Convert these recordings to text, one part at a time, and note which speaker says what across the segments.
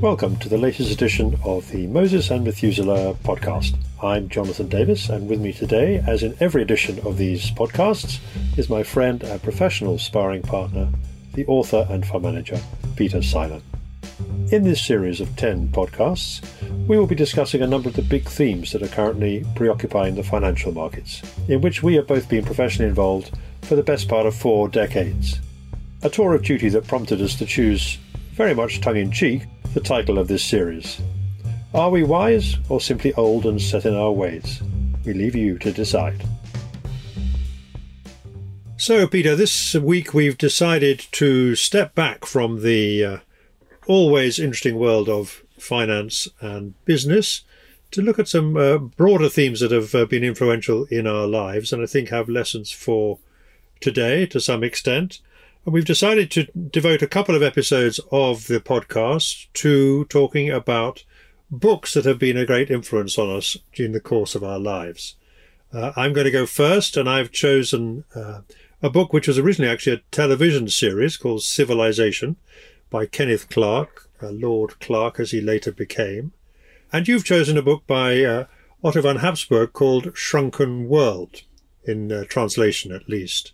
Speaker 1: Welcome to the latest edition of the Moses and Methuselah podcast. I'm Jonathan Davis, and with me today, as in every edition of these podcasts, is my friend and professional sparring partner, the author and fund manager, Peter Seilern. In this series of 10 podcasts, we will be discussing a number of the big themes that are currently preoccupying the financial markets, in which we have both been professionally involved for the best part of four decades. A tour of duty that prompted us to choose, very much tongue in cheek, the title of this series. Are we wise or simply old and set in our ways? We leave you to decide. So, Peter, this week we've decided to step back from the uh, always interesting world of finance and business to look at some uh, broader themes that have uh, been influential in our lives and I think have lessons for today to some extent. We've decided to devote a couple of episodes of the podcast to talking about books that have been a great influence on us during the course of our lives. Uh, I'm going to go first, and I've chosen uh, a book which was originally actually a television series called Civilization by Kenneth Clark, uh, Lord Clark as he later became. And you've chosen a book by uh, Otto von Habsburg called Shrunken World, in uh, translation at least.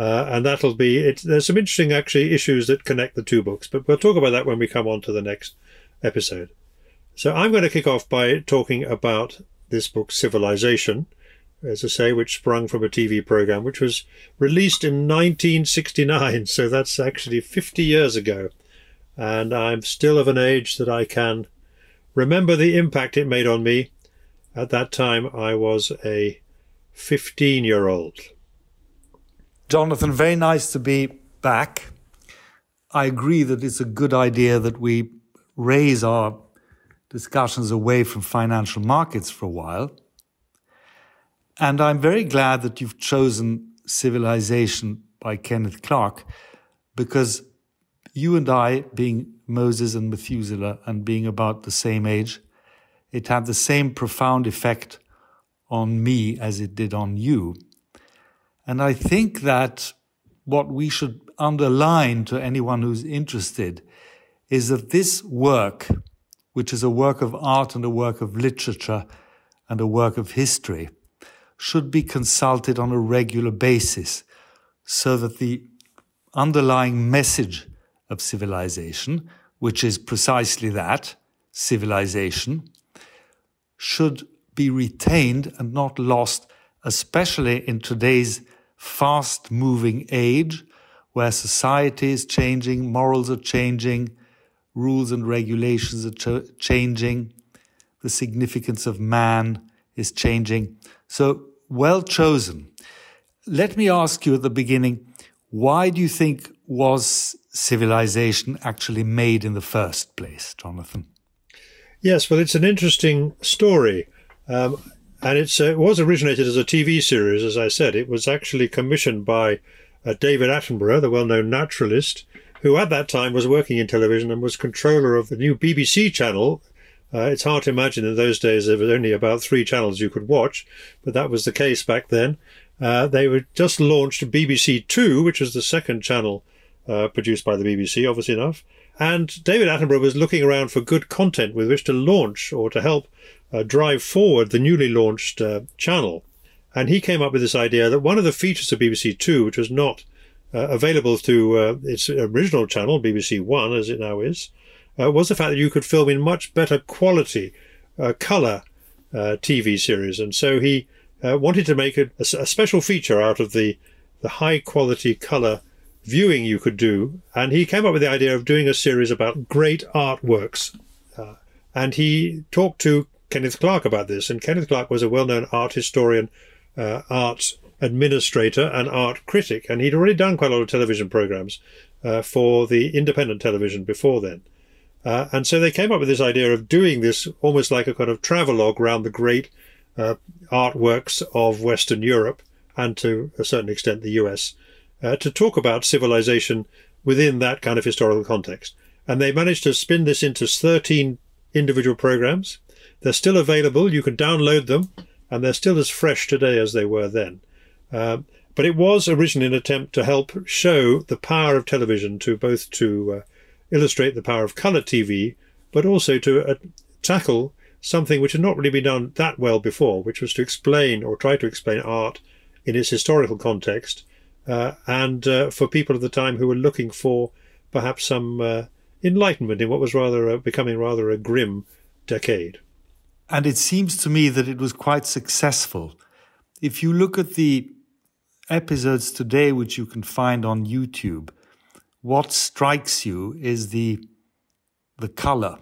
Speaker 1: Uh, and that'll be it. There's some interesting actually issues that connect the two books, but we'll talk about that when we come on to the next episode. So I'm going to kick off by talking about this book, Civilization, as I say, which sprung from a TV program which was released in 1969. So that's actually 50 years ago. And I'm still of an age that I can remember the impact it made on me. At that time, I was a 15 year old.
Speaker 2: Jonathan, very nice to be back. I agree that it's a good idea that we raise our discussions away from financial markets for a while. And I'm very glad that you've chosen Civilization by Kenneth Clark because you and I, being Moses and Methuselah and being about the same age, it had the same profound effect on me as it did on you. And I think that what we should underline to anyone who's interested is that this work, which is a work of art and a work of literature and a work of history, should be consulted on a regular basis so that the underlying message of civilization, which is precisely that, civilization, should be retained and not lost, especially in today's fast moving age where society is changing, morals are changing, rules and regulations are ch- changing, the significance of man is changing. So, well chosen. Let me ask you at the beginning why do you think was civilization actually made in the first place, Jonathan?
Speaker 1: Yes, well, it's an interesting story. Um, and uh, it was originated as a TV series, as I said. It was actually commissioned by uh, David Attenborough, the well known naturalist, who at that time was working in television and was controller of the new BBC channel. Uh, it's hard to imagine in those days there were only about three channels you could watch, but that was the case back then. Uh, they were just launched BBC Two, which was the second channel uh, produced by the BBC, obviously enough. And David Attenborough was looking around for good content with which to launch or to help uh, drive forward the newly launched uh, channel. And he came up with this idea that one of the features of BBC Two, which was not uh, available to uh, its original channel, BBC One, as it now is, uh, was the fact that you could film in much better quality uh, color TV series. And so he wanted to make a, a, special feature out of the, the high quality color viewing you could do. And he came up with the idea of doing a series about great artworks. and he talked to Kenneth Clark about this. And Kenneth Clark was a well known art historian, uh, art administrator, and art critic. And he'd already done quite a lot of television programs uh, for the independent television before then. Uh, and so they came up with this idea of doing this almost like a kind of travelogue around the great uh, artworks of Western Europe and to a certain extent the US uh, to talk about civilization within that kind of historical context. And they managed to spin this into 13 individual programs. They're still available. You can download them, and they're still as fresh today as they were then. Um, but it was originally an attempt to help show the power of television to both to uh, illustrate the power of color TV but also to uh, tackle something which had not really been done that well before, which was to explain or try to explain art in its historical context, uh, and uh, for people of the time who were looking for perhaps some uh, enlightenment in what was rather a, becoming rather a grim decade.
Speaker 2: And it seems to me that it was quite successful. If you look at the episodes today, which you can find on YouTube, what strikes you is the the color,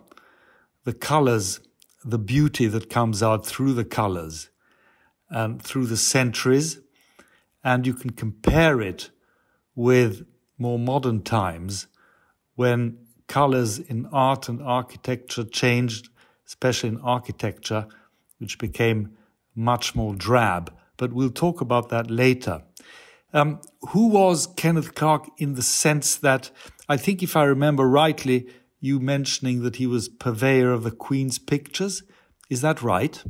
Speaker 2: the colors, the beauty that comes out through the colors and through the centuries, and you can compare it with more modern times when colors in art and architecture changed, especially in architecture, which became much more drab. But we'll talk about that later. Um, who was Kenneth Clark in the sense that I think, if I remember rightly, you mentioning that he was purveyor of the Queen's pictures. Is that right?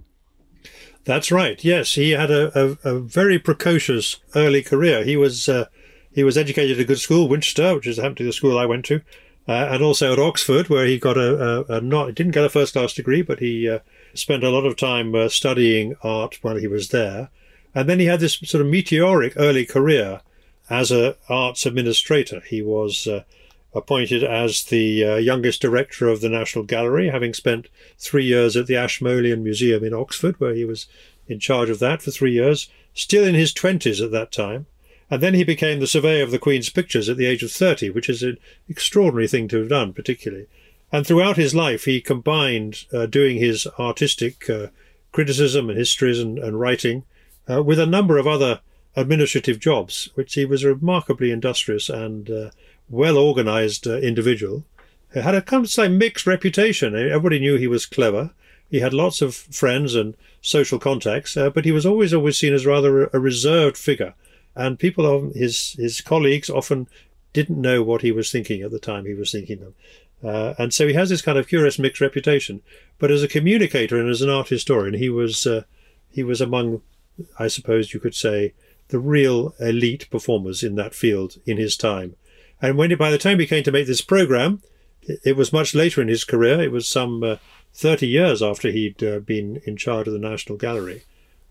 Speaker 1: That's right. Yes, he had a, a, a very precocious early career. He was uh, he was educated at a good school, Winchester, which is happened to the school I went to, uh, and also at Oxford, where he got a, a, a not didn't get a first class degree, but he uh, spent a lot of time uh, studying art while he was there. And then he had this sort of meteoric early career as a arts administrator. He was uh, appointed as the uh, youngest director of the National Gallery, having spent three years at the Ashmolean Museum in Oxford, where he was in charge of that for three years, still in his 20s at that time. And then he became the surveyor of the Queen's pictures at the age of 30, which is an extraordinary thing to have done, particularly. And throughout his life, he combined uh, doing his artistic uh, criticism and histories and, and writing uh, with a number of other administrative jobs, which he was remarkably industrious and uh, well organized uh, individual. Had a kind of say mixed reputation. Everybody knew he was clever. He had lots of friends and social contacts, uh, but he was always always seen as rather a, a reserved figure. And people, of his his colleagues, often didn't know what he was thinking at the time he was thinking them. Uh, and so he has this kind of curious mixed reputation. But as a communicator and as an art historian, he was uh, he was among, I suppose you could say, the real elite performers in that field in his time. And when by the time he came to make this program, it was much later in his career. It was some uh, 30 years after he'd uh, been in charge of the National Gallery.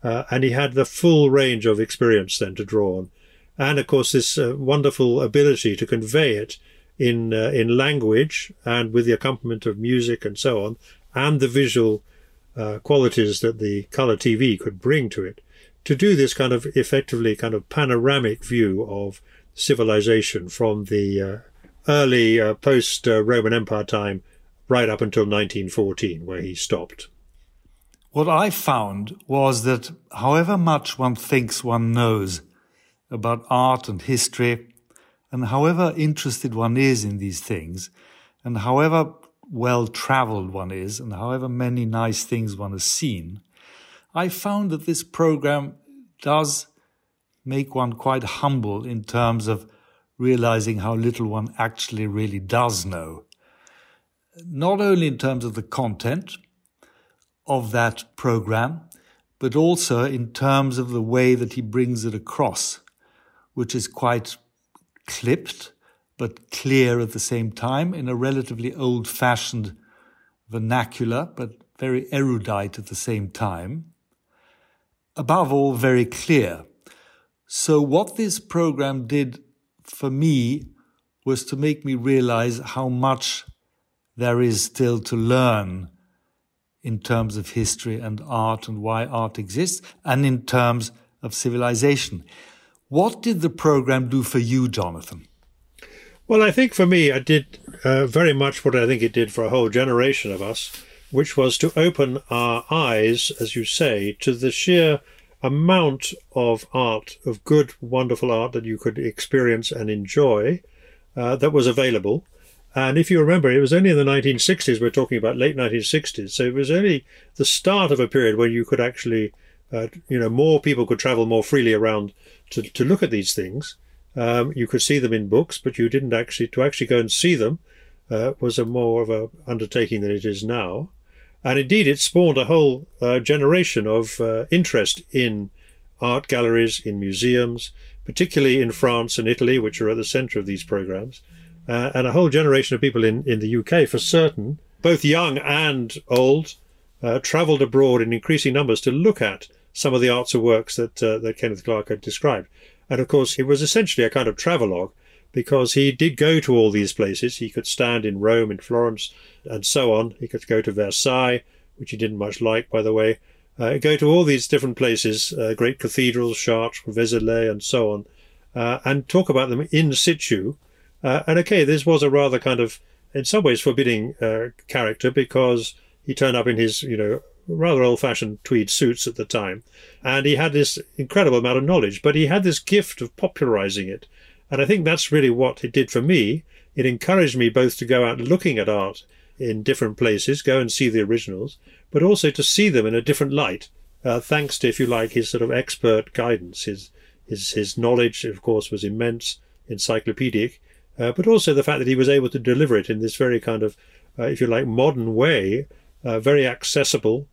Speaker 1: Uh, and he had the full range of experience then to draw on. And of course, this uh, wonderful ability to convey it in, uh, in language and with the accompaniment of music and so on, and the visual uh, qualities that the color TV could bring to it. To do this kind of effectively kind of panoramic view of civilization from the uh, early uh, post uh, Roman Empire time right up until 1914, where he stopped.
Speaker 2: What I found was that however much one thinks one knows about art and history, and however interested one is in these things, and however well traveled one is, and however many nice things one has seen, I found that this program does make one quite humble in terms of realizing how little one actually really does know. Not only in terms of the content of that program, but also in terms of the way that he brings it across, which is quite clipped but clear at the same time in a relatively old fashioned vernacular, but very erudite at the same time. Above all, very clear. So, what this program did for me was to make me realize how much there is still to learn in terms of history and art and why art exists, and in terms of civilization. What did the program do for you, Jonathan?
Speaker 1: Well, I think for me, it did uh, very much what I think it did for a whole generation of us, which was to open our eyes, as you say, to the sheer amount of art, of good, wonderful art that you could experience and enjoy uh, that was available. And if you remember, it was only in the 1960s, we're talking about late 1960s, so it was only the start of a period when you could actually, uh, you know, more people could travel more freely around to, to look at these things. Um, you could see them in books, but you didn't actually, to actually go and see them uh, was a more of a undertaking than it is now. And indeed, it spawned a whole uh, generation of uh, interest in art galleries, in museums, particularly in France and Italy, which are at the center of these programs, uh, and a whole generation of people in, in the UK for certain, both young and old, uh, travelled abroad in increasing numbers to look at some of the arts and works that uh, that Kenneth Clark had described. And of course, it was essentially a kind of travelogue because he did go to all these places. He could stand in Rome, in Florence, and so on. He could go to Versailles, which he didn't much like, by the way. Uh, go to all these different places, uh, great cathedrals, Chartres, Vézelay, and so on, uh, and talk about them in situ. Uh, and okay, this was a rather kind of, in some ways, forbidding uh, character because he turned up in his, you know, rather old-fashioned tweed suits at the time, and he had this incredible amount of knowledge. But he had this gift of popularizing it, and I think that's really what it did for me. It encouraged me both to go out looking at art in different places, go and see the originals, but also to see them in a different light, uh, thanks to, if you like, his sort of expert guidance. His his his knowledge, of course, was immense, encyclopedic, uh, but also the fact that he was able to deliver it in this very kind of, uh, if you like, modern way, uh, very accessible.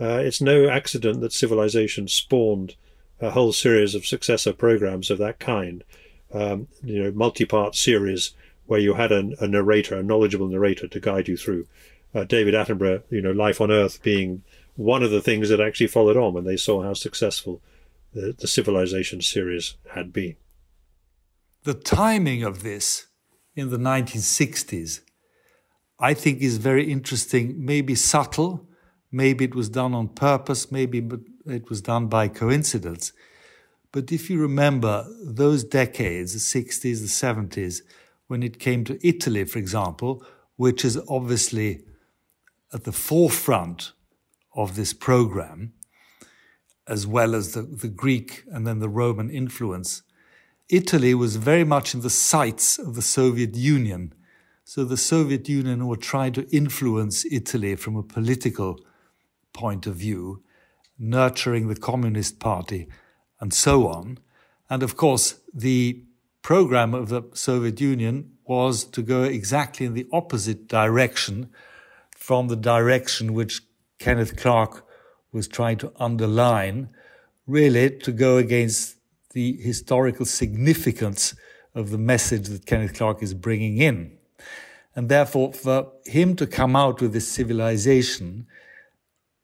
Speaker 1: Uh, it's no accident that civilization spawned a whole series of successor programs of that kind, um, you know, multi-part series where you had a, narrator, a knowledgeable narrator to guide you through. Uh, David Attenborough, you know, Life on Earth being one of the things that actually followed on when they saw how successful the, the Civilization series had been.
Speaker 2: The timing of this in the 1960s, I think, is very interesting, maybe subtle, maybe it was done on purpose, maybe it was done by coincidence. But if you remember those decades, the 60s, the 70s, when it came to Italy, for example, which is obviously at the forefront of this program, as well as the, the Greek and then the Roman influence, Italy was very much in the sights of the Soviet Union. So the Soviet Union were trying to influence Italy from a political point of view, nurturing the Communist Party, and so on. And of course, the program of the Soviet Union was to go exactly in the opposite direction from the direction which Kenneth Clark was trying to underline, really to go against the historical significance of the message that Kenneth Clark is bringing in. And therefore, for him to come out with this civilization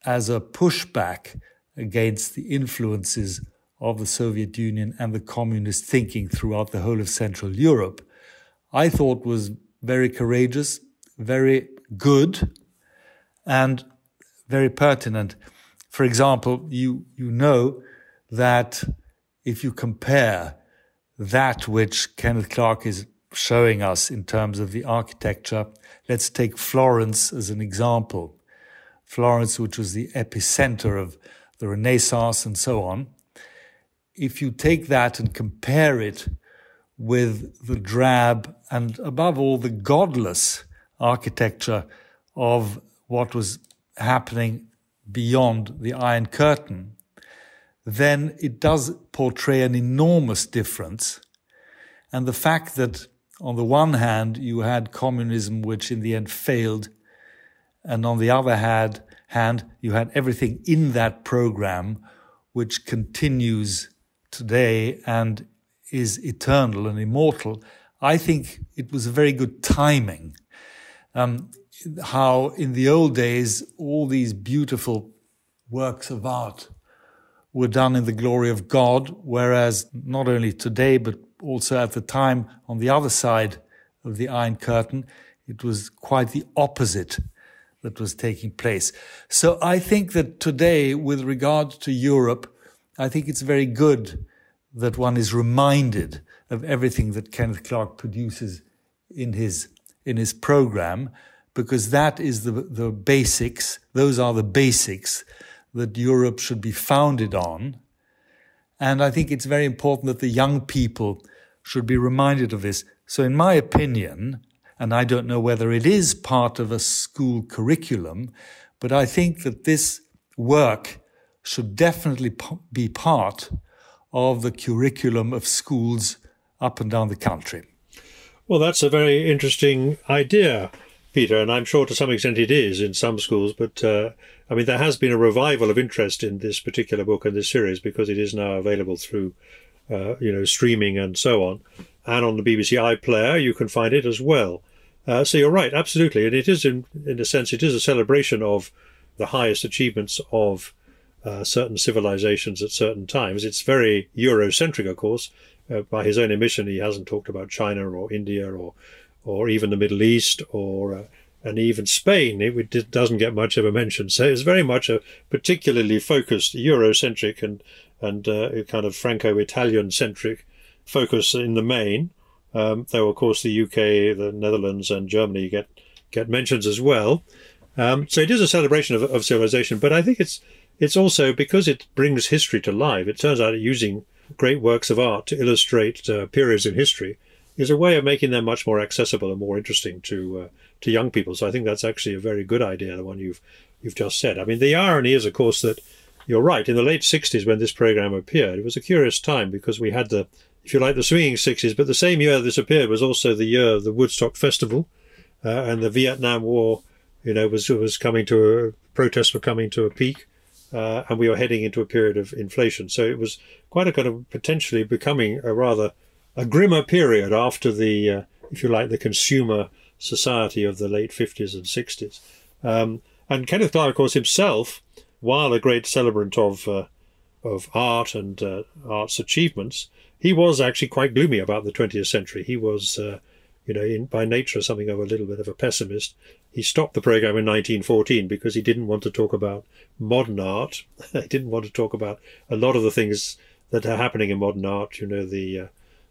Speaker 2: as a pushback against the influences of the Soviet Union and the communist thinking throughout the whole of Central Europe, I thought was very courageous, very good, and very pertinent. For example, you, you know that if you compare that which Kenneth Clark is showing us in terms of the architecture, let's take Florence as an example. Florence, which was the epicenter of the Renaissance and so on. If you take that and compare it with the drab and above all the godless architecture of what was happening beyond the Iron Curtain, then it does portray an enormous difference. And the fact that, on the one hand, you had communism, which in the end failed, and on the other hand, you had everything in that program which continues today and is eternal and immortal. I think it was a very good timing. Um, how in the old days, all these beautiful works of art were done in the glory of God, whereas not only today, but also at the time on the other side of the Iron Curtain, it was quite the opposite that was taking place. So I think that today, with regard to Europe, I think it's very good that one is reminded of everything that Kenneth Clark produces in his in his program, because that is the the basics. Those are the basics that Europe should be founded on. And I think it's very important that the young people should be reminded of this. So, in my opinion, and I don't know whether it is part of a school curriculum, but I think that this work should definitely be part of the curriculum of schools up and down the country.
Speaker 1: Well, that's a very interesting idea, Peter, and I'm sure to some extent it is in some schools, but uh, I mean, there has been a revival of interest in this particular book and this series because it is now available through, uh, you know, streaming and so on. And on the BBC iPlayer, you can find it as well. Uh, so you're right, absolutely, and it is in in a sense it is a celebration of the highest achievements of uh, certain civilizations at certain times. It's very Eurocentric, of course. Uh, by his own admission, he hasn't talked about China or India or or even the Middle East or uh, and even Spain. It, it, doesn't get much of a mention. So it's very much a particularly focused Eurocentric and and uh, kind of Franco-Italian centric focus in the main. Um, though of course the UK, the Netherlands, and Germany get get mentions as well. Um, so it is a celebration of, of, civilization, but I think it's it's also because it brings history to life. It turns out using great works of art to illustrate uh, periods in history is a way of making them much more accessible and more interesting to uh, to young people. So I think that's actually a very good idea, the one you've you've just said. I mean, the irony is, of course, that you're right. In the late '60s, when this program appeared, it was a curious time because we had the if you like, the swinging 60s. But the same year this appeared was also the year of the Woodstock Festival, uh, and the Vietnam War, you know, was was coming to a protests were coming to a peak, uh, and we were heading into a period of inflation. So it was quite a kind of potentially becoming a rather a grimmer period after the, uh, if you like, the consumer society of the late 50s and 60s. Um, and Kenneth Clark, of course, himself, while a great celebrant of uh, of art and uh, art's achievements, he was actually quite gloomy about the 20th century. He was, uh, you know, in, by nature something of a little bit of a pessimist. He stopped the program in 1914 because he didn't want to talk about modern art. he didn't want to talk about a lot of the things that are happening in modern art. You know, the uh,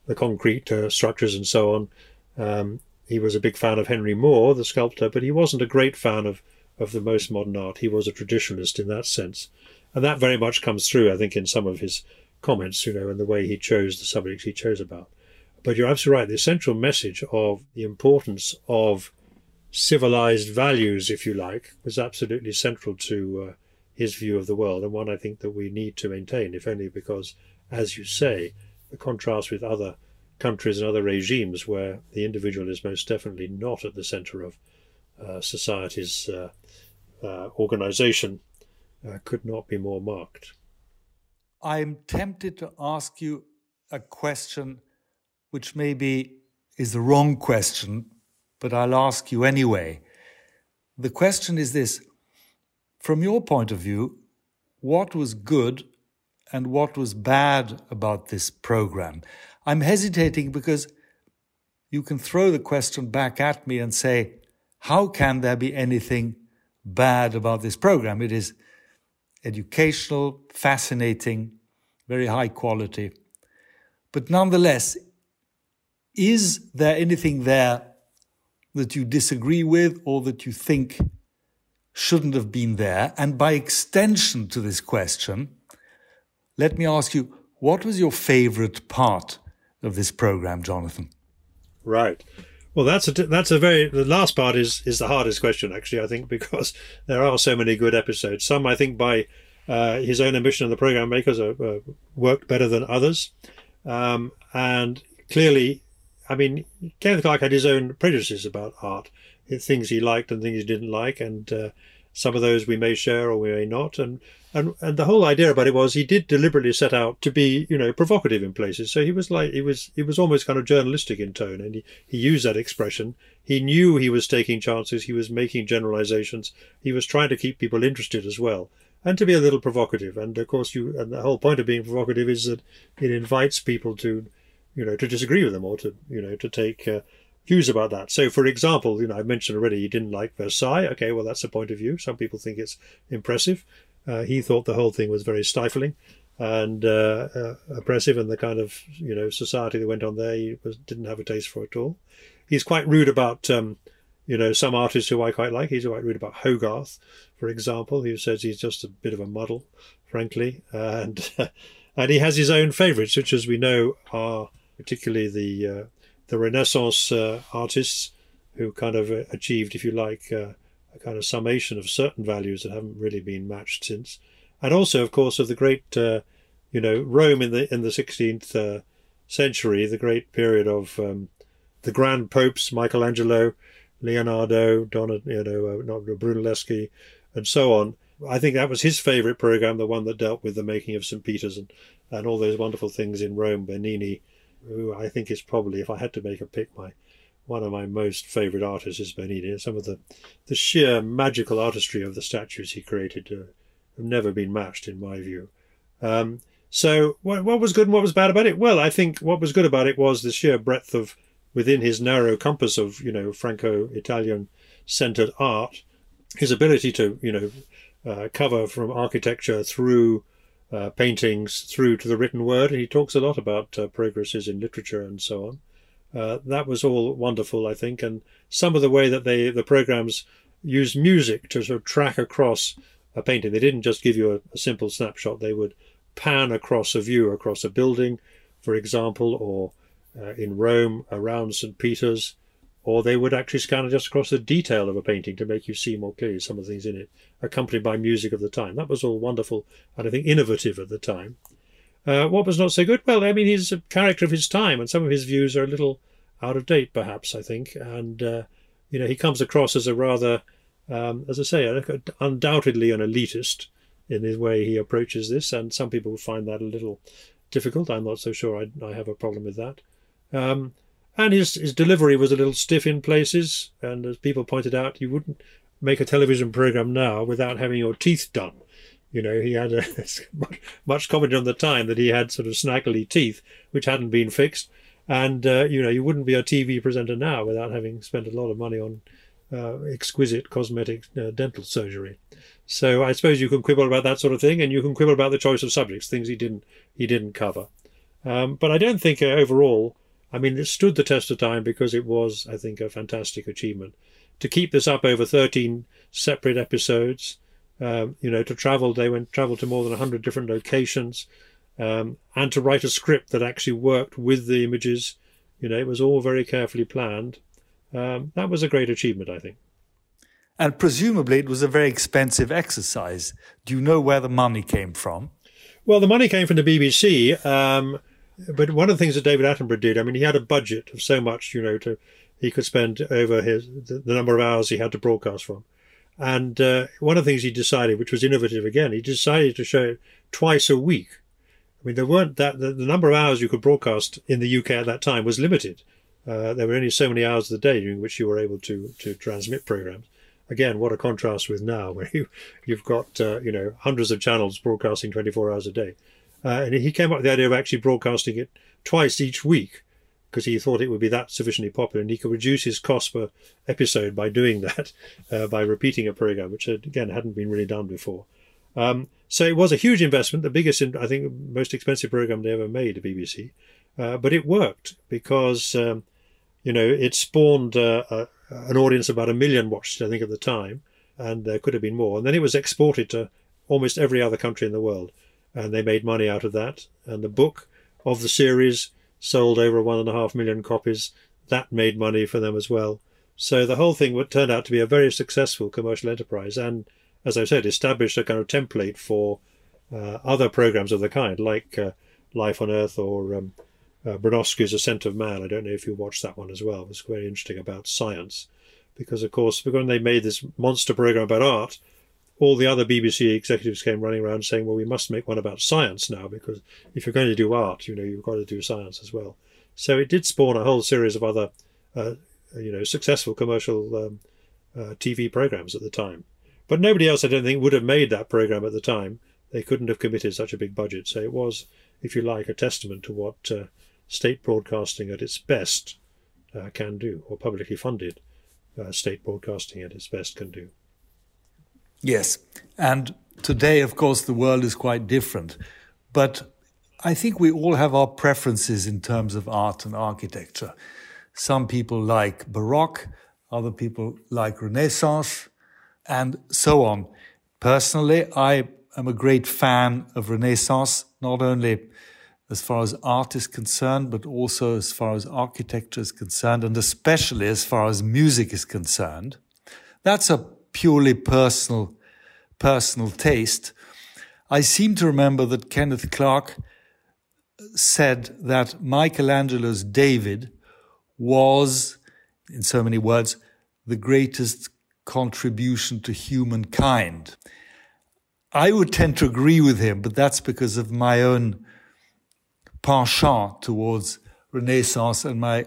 Speaker 1: the concrete uh, structures and so on. Um, he was a big fan of Henry Moore, the sculptor, but he wasn't a great fan of of the most modern art. He was a traditionalist in that sense, and that very much comes through, I think, in some of his comments, you know, and the way he chose the subjects he chose about. But you're absolutely right. The essential message of the importance of civilized values, if you like, was absolutely central to uh, his view of the world, and one I think that we need to maintain, if only because, as you say, the contrast with other countries and other regimes where the individual is most definitely not at the center of uh, society's uh, uh, organization uh, could not be more marked.
Speaker 2: I'm tempted to ask you a question which maybe is the wrong question, but I'll ask you anyway. The question is this From your point of view, what was good and what was bad about this program? I'm hesitating because you can throw the question back at me and say, How can there be anything bad about this program? It is educational, fascinating, very high quality. But nonetheless, is there anything there that you disagree with or that you think shouldn't have been there? And by extension to this question, let me ask you, what was your favorite part of this program, Jonathan?
Speaker 1: Right. Well, that's a that's a very the last part is is the hardest question actually I think because there are so many good episodes. Some I think by uh, his own ambition and the program makers are, uh, worked better than others, um, and clearly, I mean, Kenneth Clark had his own prejudices about art, things he liked and things he didn't like, and uh, some of those we may share or we may not, and and and the whole idea about it was he did deliberately set out to be you know provocative in places. So he was like he was he was almost kind of journalistic in tone and he, he used that expression. He knew he was taking chances he was making generalizations he was trying to keep people interested as well and to be a little provocative. And of course you and the whole point of being provocative is that it invites people to you know to disagree with them or to you know to take uh, views about that. So, for example, you know, I mentioned already he didn't like Versailles. Okay, well, that's a point of view. Some people think it's impressive. Uh, he thought the whole thing was very stifling and uh, uh, oppressive, and the kind of you know society that went on there he was, didn't have a taste for at all. He's quite rude about um, you know some artists who I quite like. He's quite rude about Hogarth, for example. He says he's just a bit of a muddle, frankly, and and he has his own favourites, which, as we know, are particularly the uh, the Renaissance uh, artists who kind of achieved, if you like uh, a kind of summation of certain values that haven't really been matched since, and also, of course, of the great, uh, you know, Rome in the in the sixteenth uh, century, the great period of um, the grand popes, Michelangelo, Leonardo, Don, you know, uh, not Brunelleschi, and so on. I think that was his favourite program, the one that dealt with the making of St. Peter's and, and all those wonderful things in Rome. Bernini, who I think is probably, if I had to make a pick, my one of my most favourite artists is Bernini. Some of the, the sheer magical artistry of the statues he created uh, have never been matched, in my view. Um, so, what, what was good and what was bad about it? Well, I think what was good about it was the sheer breadth of, within his narrow compass of, you know, Franco-Italian centered art, his ability to, you know, uh, cover from architecture through uh, paintings through to the written word. And he talks a lot about uh, progresses in literature and so on. Uh, that was all wonderful, I think, and some of the way that they the programs used music to sort of track across a painting. They didn't just give you a, a simple snapshot. They would pan across a view across a building, for example, or uh, in Rome around St. Peter's, or they would actually scan just across the detail of a painting to make you see more clearly some of the things in it, accompanied by music of the time. That was all wonderful and I think innovative at the time. Uh, what was not so good? Well, I mean, he's a character of his time, and some of his views are a little out of date, perhaps, I think. And, uh, you know, he comes across as a rather, um, as I say, undoubtedly an elitist in his way he approaches this, and some people find that a little difficult. I'm not so sure I, I have a problem with that. Um, and his, his delivery was a little stiff in places, and as people pointed out, you wouldn't make a television program now without having your teeth done. You know, he had a, much commented on the time that he had sort of snaggly teeth, which hadn't been fixed. And, uh, you know, you wouldn't be a TV presenter now without having spent a lot of money on uh, exquisite cosmetic uh, dental surgery. So I suppose you can quibble about that sort of thing, and you can quibble about the choice of subjects, things he didn't he didn't cover. Um, but I don't think uh, overall, I mean, it stood the test of time because it was, I think, a fantastic achievement. To keep this up over 13 separate episodes, um, you know, to travel, they went travel to more than 100 different locations, um, and to write a script that actually worked with the images. You know, it was all very carefully planned. Um, that was a great achievement, I think.
Speaker 2: And presumably it was a very expensive exercise. Do you know where the money came from?
Speaker 1: Well, the money came from the BBC. But one of the things that David Attenborough did, I mean, he had a budget of so much, you know, to he could spend over his the, the number of hours he had to broadcast from. And uh, one of the things he decided, which was innovative again, he decided to show it twice a week. I mean, there weren't that the, the number of hours you could broadcast in the UK at that time was limited. Uh, there were only so many hours of the day during which you were able to to transmit programs. Again, what a contrast with now, where you you've got uh, you know hundreds of channels broadcasting 24 hours a day. Uh, and he came up with the idea of actually broadcasting it twice each week because he thought it would be that sufficiently popular and he could reduce his cost per episode by doing that, uh, by repeating a program, which had, again hadn't been really done before. Um, so it was a huge investment, the biggest, I think, most expensive program they ever made, the BBC. Uh, but it worked because, um, you know, it spawned uh, a, an audience of about a million watched, I think, at the time, and there could have been more. And then it was exported to almost every other country in the world, and they made money out of that. And the book of the series sold over one and a half million copies. That made money for them as well. So the whole thing turned out to be a very successful commercial enterprise, and as I said, established a kind of template for uh, other programs of the kind, like uh, Life on Earth or um, uh, Bronowski's Ascent of Man. I don't know if you watched that one as well. It was very interesting about science, because of course, when they made this monster program about art, all the other BBC executives came running around saying, well, we must make one about science now because if you're going to do art, you know, you've got to do science as well. So it did spawn a whole series of other, uh, you know, successful commercial um, uh, TV programs at the time. But nobody else, I don't think, would have made that program at the time. They couldn't have committed such a big budget. So it was, if you like, a testament to what uh, state broadcasting at its best uh, can do, or publicly funded uh, state broadcasting at its best can do.
Speaker 2: Yes. And today, of course, the world is quite different. But I think we all have our preferences in terms of art and architecture. Some people like Baroque, other people like Renaissance, and so on. Personally, I am a great fan of Renaissance, not only as far as art is concerned, but also as far as architecture is concerned, and especially as far as music is concerned. That's a purely personal, personal taste. I seem to remember that Kenneth Clark said that Michelangelo's David was, in so many words, the greatest contribution to humankind. I would tend to agree with him, but that's because of my own penchant towards Renaissance and my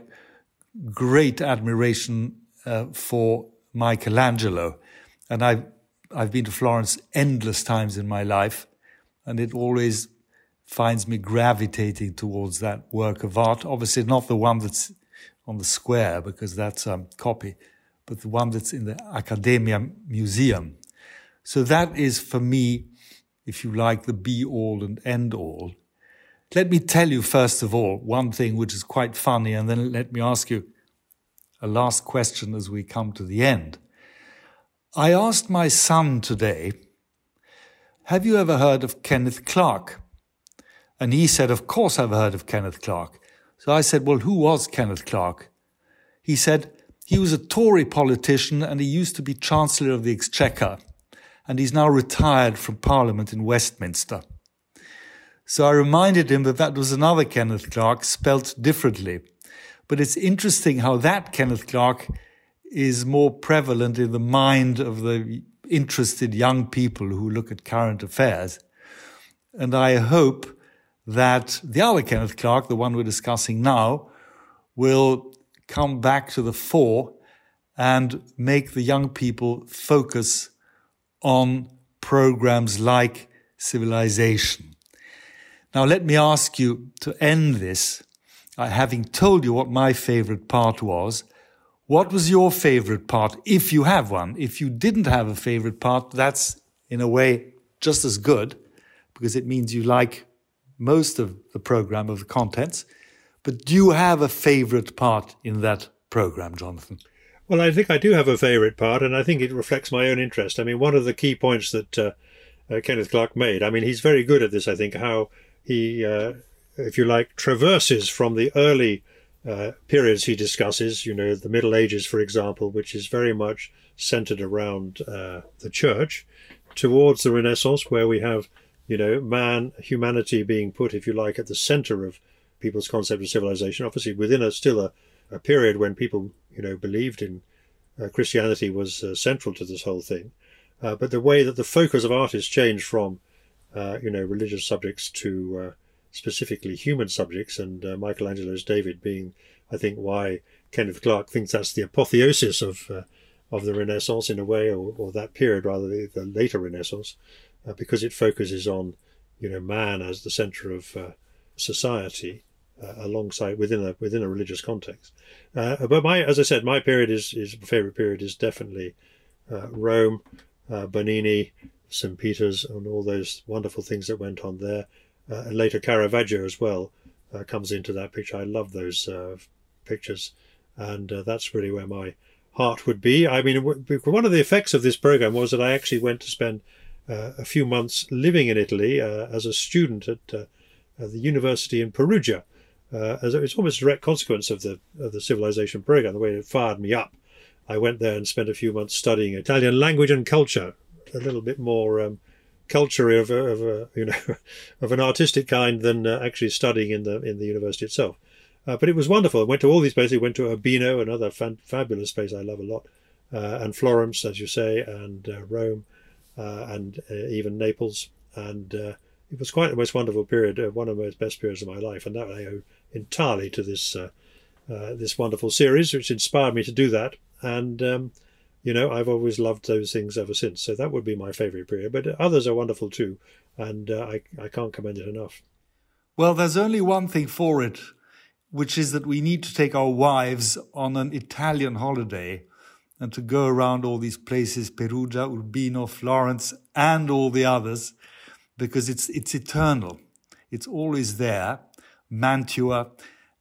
Speaker 2: great admiration uh, for Michelangelo, and I've I've been to Florence endless times in my life, and it always finds me gravitating towards that work of art. Obviously, not the one that's on the square because that's a copy, but the one that's in the Accademia Museum. So that is for me, if you like, the be all and end all. Let me tell you, first of all, one thing which is quite funny, and then let me ask you a last question as we come to the end. I asked my son today, Have you ever heard of Kenneth Clark? And he said, Of course I've heard of Kenneth Clark. So I said, Well, who was Kenneth Clark? He said, He was a Tory politician and he used to be Chancellor of the Exchequer. And he's now retired from Parliament in Westminster. So I reminded him that that was another Kenneth Clarke spelt differently. But it's interesting how that Kenneth Clarke is more prevalent in the mind of the interested young people who look at current affairs. And I hope that the other Kenneth Clark, the one we're discussing now, will come back to the fore and make the young people focus on programs like civilization. Now, let me ask you to end this, uh, having told you what my favorite part was. What was your favorite part, if you have one? If you didn't have a favorite part, that's in a way just as good, because it means you like most of the program of the contents. But do you have a favorite part in that program, Jonathan?
Speaker 1: Well, I think I do have a favorite part, and I think it reflects my own interest. I mean, one of the key points that uh, uh, Kenneth Clark made, I mean, he's very good at this, I think, how he, uh, if you like, traverses from the early uh, periods he discusses, you know, the Middle Ages, for example, which is very much centered around uh, the church, towards the Renaissance, where we have you know, man, humanity being put, if you like, at the center of people's concept of civilization. Obviously, within a still a, a period when people, you know, believed in uh, Christianity was uh, central to this whole thing. Uh, but the way that the focus of art has changed from, you know, religious subjects to specifically human subjects, and uh, Michelangelo's David being, I think, why Kenneth Clark thinks that's the apotheosis of of the Renaissance in a way, or, or that period rather, the, the later Renaissance uh, because it focuses on, you know, man as the center of uh, society. Uh, alongside within a within a religious context, uh, but my as I said, my period is is favorite period is definitely uh, Rome, Bernini, St Peter's, and all those wonderful things that went on there, and later Caravaggio as well comes into that picture. I love those pictures, and that's really where my heart would be. I mean, one of the effects of this program was that I actually went to spend uh, a few months living in Italy uh, as a student at, uh, at, the university in Perugia. as it's almost a direct consequence of the of the civilization program, the way it fired me up. I went there and spent a few months studying Italian language and culture, a little bit more um, culture of, a, of a, you know of an artistic kind than uh, actually studying in the in the university itself. Uh, but it was wonderful. I went to all these places. I went to Urbino, another fan, fabulous place I love a lot, uh, and Florence, as you say, and Rome, uh, and uh, even Naples. And uh, it was quite the most wonderful period, one of the most best periods of my life. And that I owe entirely to this this wonderful series, which inspired me to do that. And um, you know, I've always loved those things ever since. So that would be my favourite period. But others are wonderful too, and uh, I I can't commend it enough.
Speaker 2: Well, there's only one thing for it, which is that we need to take our wives on an Italian holiday and to go around all these places, Perugia, Urbino, Florence, and all the others, because it's, it's eternal. It's always there, Mantua,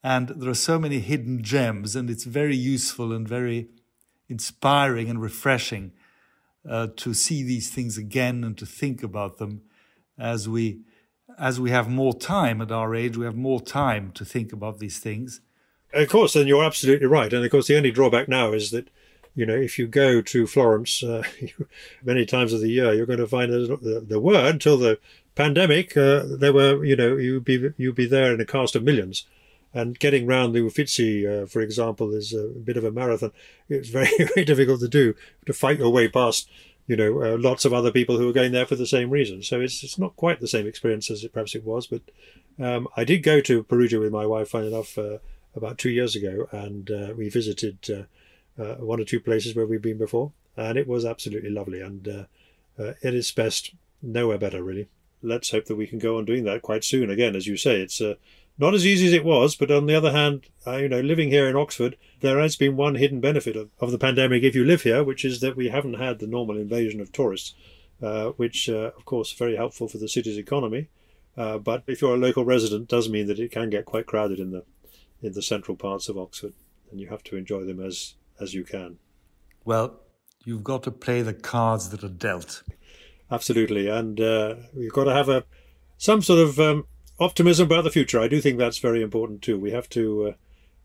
Speaker 2: and there are so many hidden gems, and it's very useful and very inspiring and refreshing uh, to see these things again and to think about them as we as we have more time at our age, we have more time to think about these things.
Speaker 1: Of course, and you're absolutely right. And of course, the only drawback now is that you know, if you go to Florence uh, many times of the year, you're going to find that there were until the pandemic. Uh, there were, you know, you'd be you'd be there in a cast of millions, and getting round the Uffizi, uh, for example, is a bit of a marathon. It's very very difficult to do to fight your way past, you know, uh, lots of other people who are going there for the same reason. So it's it's not quite the same experience as it perhaps it was, but um, I did go to Perugia with my wife, funny enough, uh, about two years ago, and uh, we visited uh, uh, one or two places where we've been before, and it was absolutely lovely. And at its best, nowhere better, really. Let's hope that we can go on doing that quite soon. Again, as you say, it's not as easy as it was, but on the other hand, you know, living here in Oxford, there has been one hidden benefit of, of the pandemic if you live here, which is that we haven't had the normal invasion of tourists, which, of course, is very helpful for the city's economy. Uh, but if you're a local resident, does mean that it can get quite crowded in the in the central parts of Oxford, and you have to enjoy them as as you can.
Speaker 2: Well, you've got to play the cards that are dealt.
Speaker 1: Absolutely, and uh, you've got to have a some sort of um, optimism about the future. I do think that's very important too. We have to uh,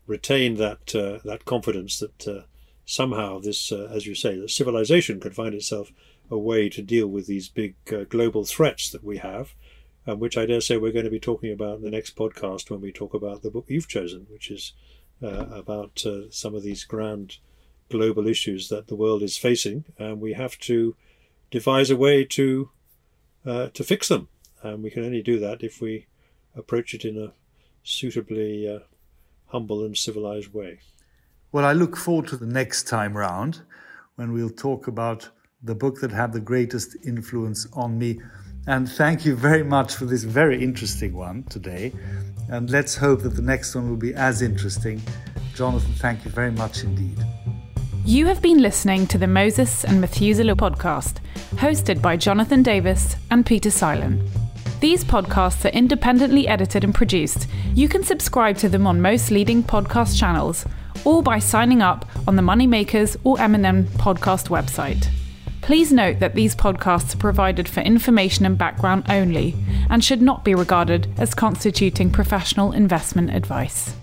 Speaker 1: retain that uh, that confidence that uh, somehow this, uh, as you say, that civilization could find itself a way to deal with these big global threats that we have um, which I dare say we're going to be talking about in the next podcast when we talk about the book you've chosen, which is uh, about uh, some of these grand global issues that the world is facing, and we have to devise a way to uh, to fix them. And we can only do that if we approach it in a suitably uh, humble and civilized way.
Speaker 2: Well, I look forward to the next time round when we'll talk about the book that had the greatest influence on me and thank you very much for this very interesting one today. And let's hope that the next one will be as interesting. Jonathan, thank you very much indeed.
Speaker 3: You have been listening to the Moses and Methuselah podcast, hosted by Jonathan Davis and Peter Seilern. These podcasts are independently edited and produced. You can subscribe to them on most leading podcast channels or by signing up on the Moneymakers or M&M podcast website. Please note that these podcasts are provided for information and background only and should not be regarded as constituting professional investment advice.